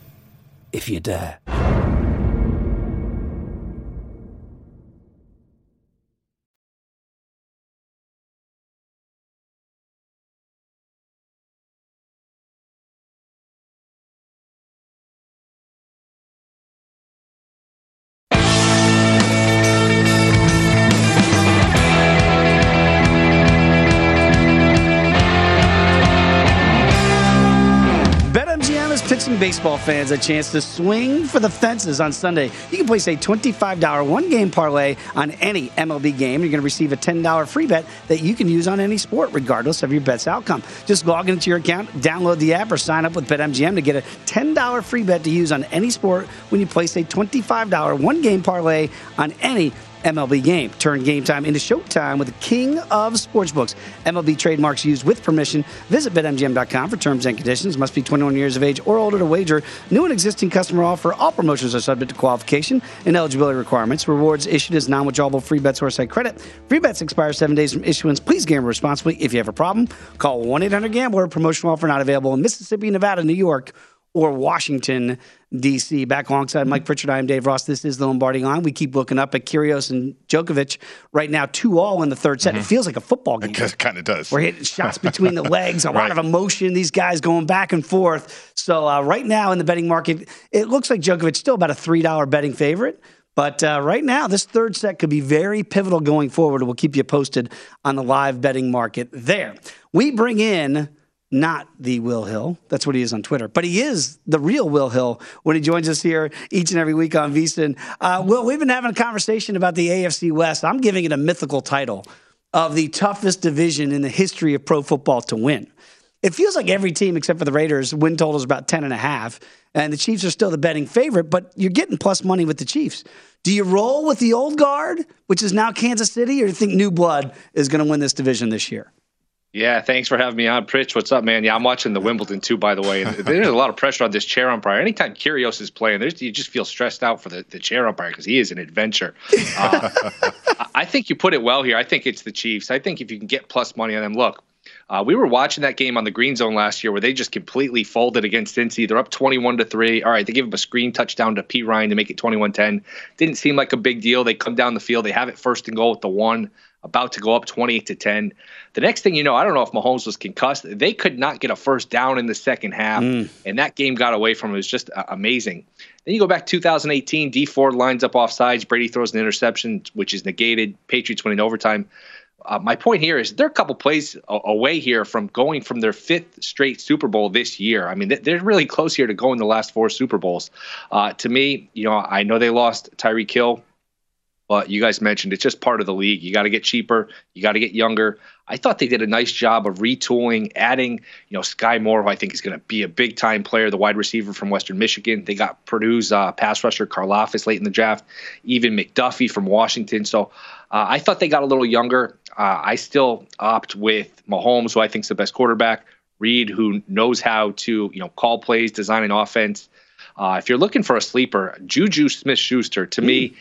if you dare. Baseball fans a chance to swing for the fences on Sunday. You can place a $25 one game parlay on any MLB game. You're going to receive a $10 free bet that you can use on any sport, regardless of your bet's outcome. Just log into your account, download the app, or sign up with BetMGM to get a $10 free bet to use on any sport when you place a $25 one game parlay on any MLB game. Turn game time into showtime with the king of sportsbooks. MLB trademarks used with permission. Visit BetMGM.com for terms and conditions. Must be 21 years of age or older to wager. New and existing customer offer. All promotions are subject to qualification and eligibility requirements. Rewards issued as non-withdrawable free bets or site credit. Free bets expire seven days from issuance. Please gamble responsibly. If you have a problem, call 1-800-GAMBLER. Promotional offer not available in Mississippi, Nevada, New York, or Washington, D.C. Back alongside Mike Pritchard, I am Dave Ross. This is the Lombardi line. We keep looking up at Kyrgios and Djokovic right now, two all in the third set. Mm-hmm. It feels like a football game. It kind of does. We're hitting shots between the legs, a right. lot of emotion. These guys going back and forth. So uh, right now in the betting market, it looks like Djokovic still about a three dollar betting favorite. But uh, right now, this third set could be very pivotal going forward. We'll keep you posted on the live betting market there. We bring in not the Will Hill. That's what he is on Twitter. But he is the real Will Hill when he joins us here each and every week on VSiN. Uh, Will, we've been having a conversation about the AFC West. I'm giving it a mythical title of the toughest division in the history of pro football to win. It feels like every team except for the Raiders win total is about 10 and a half, and the Chiefs are still the betting favorite, but you're getting plus money with the Chiefs. Do you roll with the old guard, which is now Kansas City, or do you think new blood is going to win this division this year? Yeah, thanks for having me on, Pritch. What's up, man? Yeah, I'm watching the Wimbledon too, by the way. And there's a lot of pressure on this chair umpire. Anytime Kyrgios is playing, there's, you just feel stressed out for the, the chair umpire because he is an adventure. Uh, I think you put it well here. I think it's the Chiefs. I think if you can get plus money on them, look, uh, we were watching that game on the green zone last year where they just completely folded against Cincy. They're up 21 to 3. All right, they give up a screen touchdown to P. Ryan to make it 21 10. Didn't seem like a big deal. They come down the field, they have it first and goal with the one about to go up 28 to 10. The next thing you know, I don't know if Mahomes was concussed. They could not get a first down in the second half, mm. and that game got away from him. It was just uh, amazing. Then you go back 2018, Dee Ford lines up off sides. Brady throws an interception, which is negated. Patriots win in overtime. Uh, my point here is they're a couple plays away here from going from their fifth straight Super Bowl this year. I mean, they're really close here to going the last four Super Bowls. Uh, to me, you know, I know they lost Tyreek Hill but you guys mentioned it's just part of the league. You got to get cheaper. You got to get younger. I thought they did a nice job of retooling, adding, you know, Sky Moore, who I think is going to be a big time player, the wide receiver from Western Michigan. They got Purdue's uh, pass rusher Karlaftis late in the draft, even McDuffie from Washington. So uh, I thought they got a little younger. Uh, I still opt with Mahomes, who I think is the best quarterback. Reid, who knows how to, you know, call plays, design an offense. Uh, if you're looking for a sleeper, Juju Smith Schuster, to mm. me,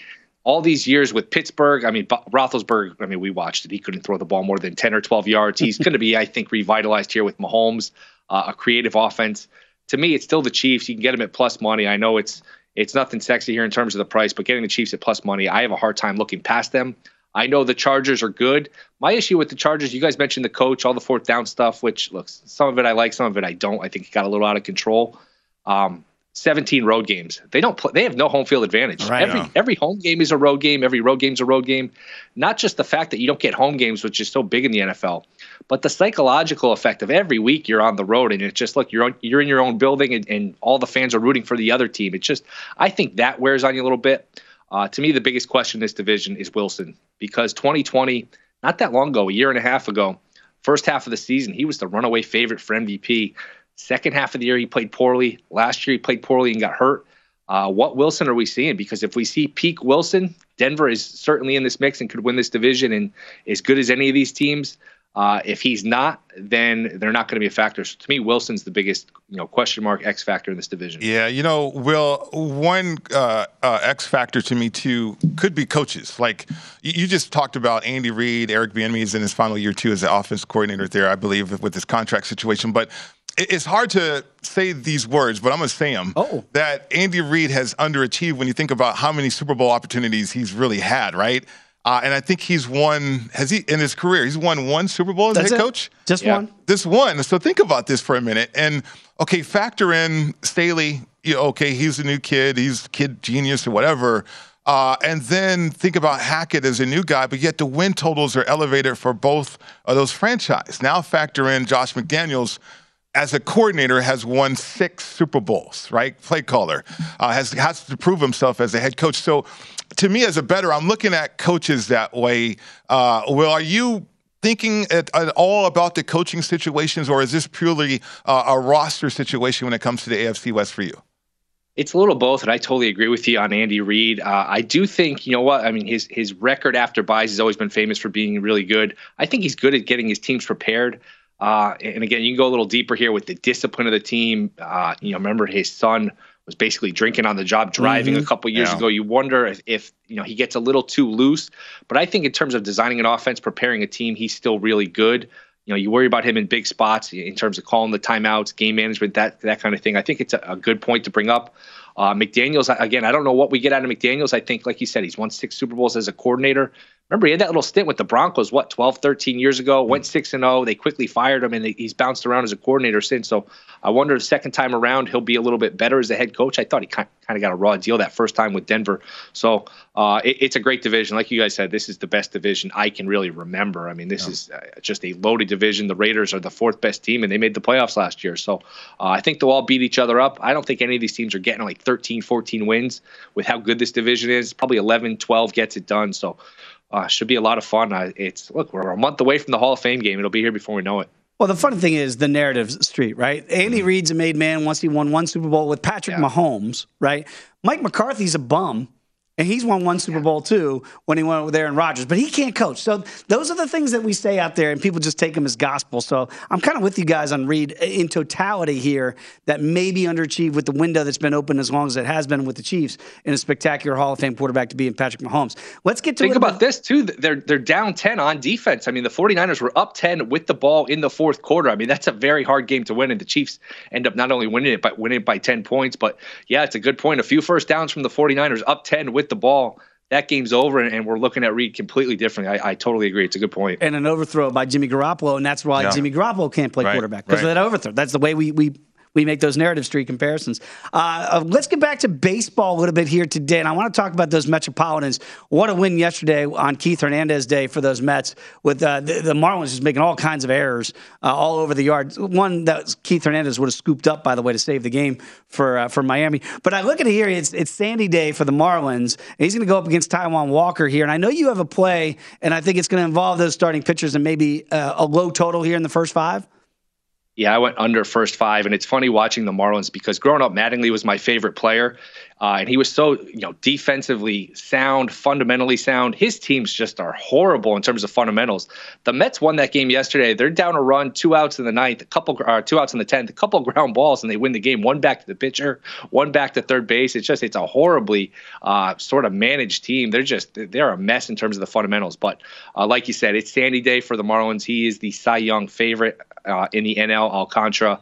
all these years with Pittsburgh, I mean, Roethlisberger, I mean, we watched it. He couldn't throw the ball more than 10 or 12 yards. He's going to be, I think, revitalized here with Mahomes, uh, a creative offense. To me, it's still the Chiefs. You can get them at plus money. I know it's it's nothing sexy here in terms of the price, but getting the Chiefs at plus money, I have a hard time looking past them. I know the Chargers are good. My issue with the Chargers, you guys mentioned the coach, all the fourth down stuff, which looks some of it I like, some of it I don't. I think he got a little out of control. Um, 17 road games. They don't play, they have no home field advantage. Right every every home game is a road game, every road game's a road game. Not just the fact that you don't get home games which is so big in the NFL, but the psychological effect of every week you're on the road and it's just look you're on, you're in your own building and, and, all the fans are rooting for the other team. It's just I think that wears on you a little bit. Uh, to me the biggest question in this division is Wilson because 2020 not that long ago, a year and a half ago, first half of the season, he was the runaway favorite for MVP. Second half of the year, he played poorly. Last year, he played poorly and got hurt. Uh, what Wilson are we seeing? Because if we see peak Wilson, Denver is certainly in this mix and could win this division and as good as any of these teams. Uh, if he's not, then they're not going to be a factor. So to me, Wilson's the biggest, you know, question mark X factor in this division. Yeah, you know, Will, one uh, uh, X factor to me too could be coaches. Like you just talked about Andy Reid, Eric Bieniemy is in his final year too as the offense coordinator there, I believe, with this contract situation, but it's hard to say these words, but I'm going to say them. Oh. That Andy Reid has underachieved when you think about how many Super Bowl opportunities he's really had, right? Uh, and I think he's won, has he, in his career, he's won one Super Bowl as That's head coach? Just yeah. one? This one. So think about this for a minute. And, okay, factor in Staley. You know, okay, he's a new kid, he's kid genius or whatever. Uh, and then think about Hackett as a new guy, but yet the win totals are elevated for both of those franchise. Now factor in Josh McDaniels as a coordinator, has won six Super Bowls, right? Play caller, uh, has has to prove himself as a head coach. So, to me, as a better, I'm looking at coaches that way. Uh, well, are you thinking at, at, all about the coaching situations, or is this purely uh, a roster situation when it comes to the AFC West for you? It's a little both, and I totally agree with you on Andy Reid. Uh, I do think, you know what? I mean, his his record after byes has always been famous for being really good. I think he's good at getting his teams prepared. Uh, and again, you can go a little deeper here with the discipline of the team. Uh, you know, remember his son was basically drinking on the job driving mm-hmm. a couple years yeah. ago. You wonder if, if, you know he gets a little too loose. But I think in terms of designing an offense, preparing a team, he's still really good. you know, you worry about him in big spots in terms of calling the timeouts, game management, that that kind of thing. I think it's a, a good point to bring up. Uh, McDaniels, again, I don't know what we get out of McDaniels. I think, like you said, he's won six Super Bowls as a coordinator. Remember, he had that little stint with the Broncos, what, 12, 13 years ago, went 6 and 0. They quickly fired him, and he's bounced around as a coordinator since. So I wonder the second time around, he'll be a little bit better as a head coach. I thought he kind of got a raw deal that first time with Denver. So uh, it, it's a great division. Like you guys said, this is the best division I can really remember. I mean, this yeah. is uh, just a loaded division. The Raiders are the fourth best team, and they made the playoffs last year. So uh, I think they'll all beat each other up. I don't think any of these teams are getting like 13, 14 wins with how good this division is. Probably 11, 12 gets it done. So uh, should be a lot of fun. It's look, we're a month away from the Hall of Fame game. It'll be here before we know it. Well, the funny thing is the narrative street, right? Andy mm-hmm. Reid's a made man once he won one Super Bowl with Patrick yeah. Mahomes, right? Mike McCarthy's a bum and he's won one Super Bowl too when he went over there in Rodgers, but he can't coach. So those are the things that we say out there, and people just take them as gospel. So I'm kind of with you guys on Reid in totality here that maybe underachieved with the window that's been open as long as it has been with the Chiefs in a spectacular Hall of Fame quarterback to be in Patrick Mahomes. Let's get to think about this too. They're they're down 10 on defense. I mean, the 49ers were up 10 with the ball in the fourth quarter. I mean, that's a very hard game to win, and the Chiefs end up not only winning it but winning it by 10 points. But yeah, it's a good point. A few first downs from the 49ers, up 10 with the ball that game's over and, we're looking at Reid completely differently. I, I, totally agree. It's a good point. And an overthrow by Jimmy Garoppolo, and that's why yeah. Jimmy Garoppolo can't play right, quarterback because right. of that overthrow. That's the way we we we make those narrative street comparisons. Uh, uh, let's get back to baseball a little bit here today, and I want to talk about those Metropolitans. What a win yesterday on Keith Hernandez Day for those Mets, with uh, the, the, Marlins just making all kinds of errors uh, all over the yard. One that Keith Hernandez would have scooped up, by the way, to save the game for uh, for Miami. But I look at it here; it's it's Sandy Day for the Marlins. and he's going to go up against Taijuan Walker here, and I know you have a play, and I think it's going to involve those starting pitchers and maybe uh, a low total here in the first five. Yeah, I went under first five, and it's funny watching the Marlins because growing up, Mattingly was my favorite player, uh, and he was so you know defensively sound, fundamentally sound. His teams just are horrible in terms of fundamentals. The Mets won that game yesterday. They're down a run, two outs in the ninth, a couple, uh, two outs in the tenth, a couple ground balls, and they win the game. One back to the pitcher, one back to third base. It's just it's a horribly uh, sort of managed team. They're just they're a mess in terms of the fundamentals. But uh, like you said, it's Sandy Day for the Marlins. He is the Cy Young favorite uh, in the NL Alcantara.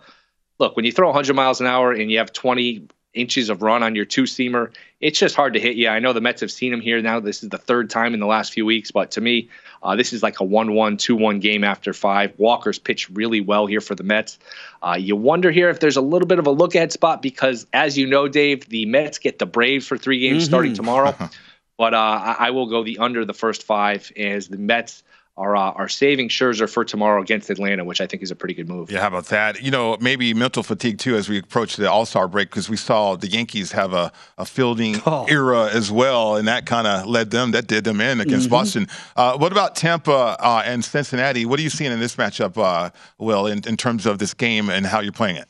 Look, when you throw 100 miles an hour and you have 20 inches of run on your two seamer, it's just hard to hit you. I know the Mets have seen him here now. This is the third time in the last few weeks, but to me, uh, this is like a 1 1, 2 1 game after five. Walker's pitched really well here for the Mets. Uh, you wonder here if there's a little bit of a look ahead spot because, as you know, Dave, the Mets get the Braves for three games mm-hmm. starting tomorrow. but uh, I, I will go the under the first five as the Mets are uh, are saving Scherzer for tomorrow against Atlanta, which I think is a pretty good move. Yeah, how about that? You know, maybe mental fatigue too as we approach the All Star break because we saw the Yankees have a, a fielding oh. era as well, and that kind of led them, that did them in against mm-hmm. Boston. Uh, what about Tampa uh, and Cincinnati? What are you seeing in this matchup, uh, Will, in, in terms of this game and how you're playing it?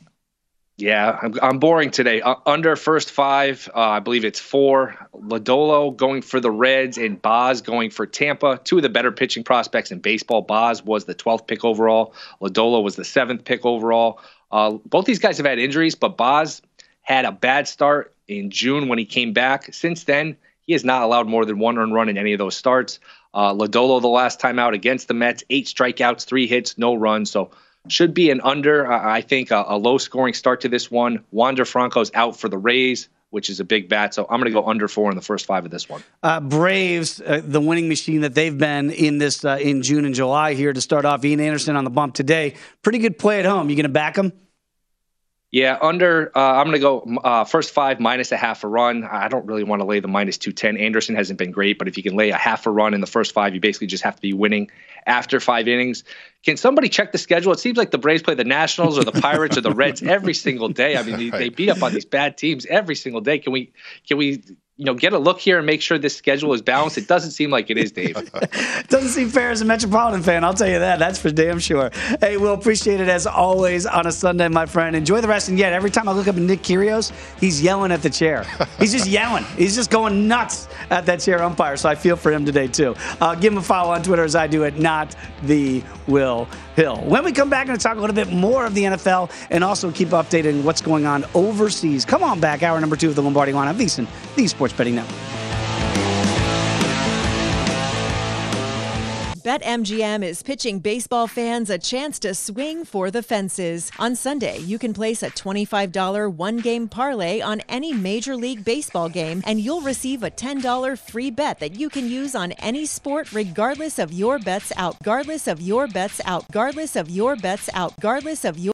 Yeah, I'm, I'm boring today. Uh, under first five, uh, I believe it's four. Lodolo going for the Reds and Baz going for Tampa. Two of the better pitching prospects in baseball. Baz was the 12th pick overall. Lodolo was the seventh pick overall. Uh, both these guys have had injuries, but Baz had a bad start in June when he came back. Since then, he has not allowed more than one earned run in any of those starts. Uh, Lodolo, the last time out against the Mets, eight strikeouts, three hits, no runs. So should be an under. Uh, I think a, a low scoring start to this one. Wander Franco's out for the Rays which is a big bat. So I'm going to go under four in the first five of this one. Uh, Braves, uh, the winning machine that they've been in this uh, in June and July here to start off. Ian Anderson on the bump today. Pretty good play at home. You going to back them? Yeah, under. Uh, I'm going to go uh, first five minus a half a run. I don't really want to lay the minus two ten. Anderson hasn't been great, but if you can lay a half a run in the first five, you basically just have to be winning after five innings. Can somebody check the schedule? It seems like the Braves play the Nationals or the Pirates or the Reds every single day. I mean, they, they beat up on these bad teams every single day. Can we? Can we? You know, get a look here and make sure this schedule is balanced. It doesn't seem like it is, Dave. doesn't seem fair as a Metropolitan fan. I'll tell you that. That's for damn sure. Hey, we'll appreciate it as always on a Sunday, my friend. Enjoy the rest. And yet, every time I look up at Nick Kyrgios, he's yelling at the chair. He's just yelling. He's just going nuts at that chair umpire. So I feel for him today too. Uh, give him a follow on Twitter as I do it. Not the Will Hill. When we come back, to talk a little bit more of the NFL and also keep updated on what's going on overseas. Come on back, hour number two of the Lombardi Line. I'm VSiN, the Sports Betting Network. BetMGM is pitching baseball fans a chance to swing for the fences. On Sunday, you can place a $25 one game parlay on any Major League Baseball game, and you'll receive a $10 free bet that you can use on any sport regardless of your bets out. Regardless of your bets out. Regardless of your bets out. Regardless of your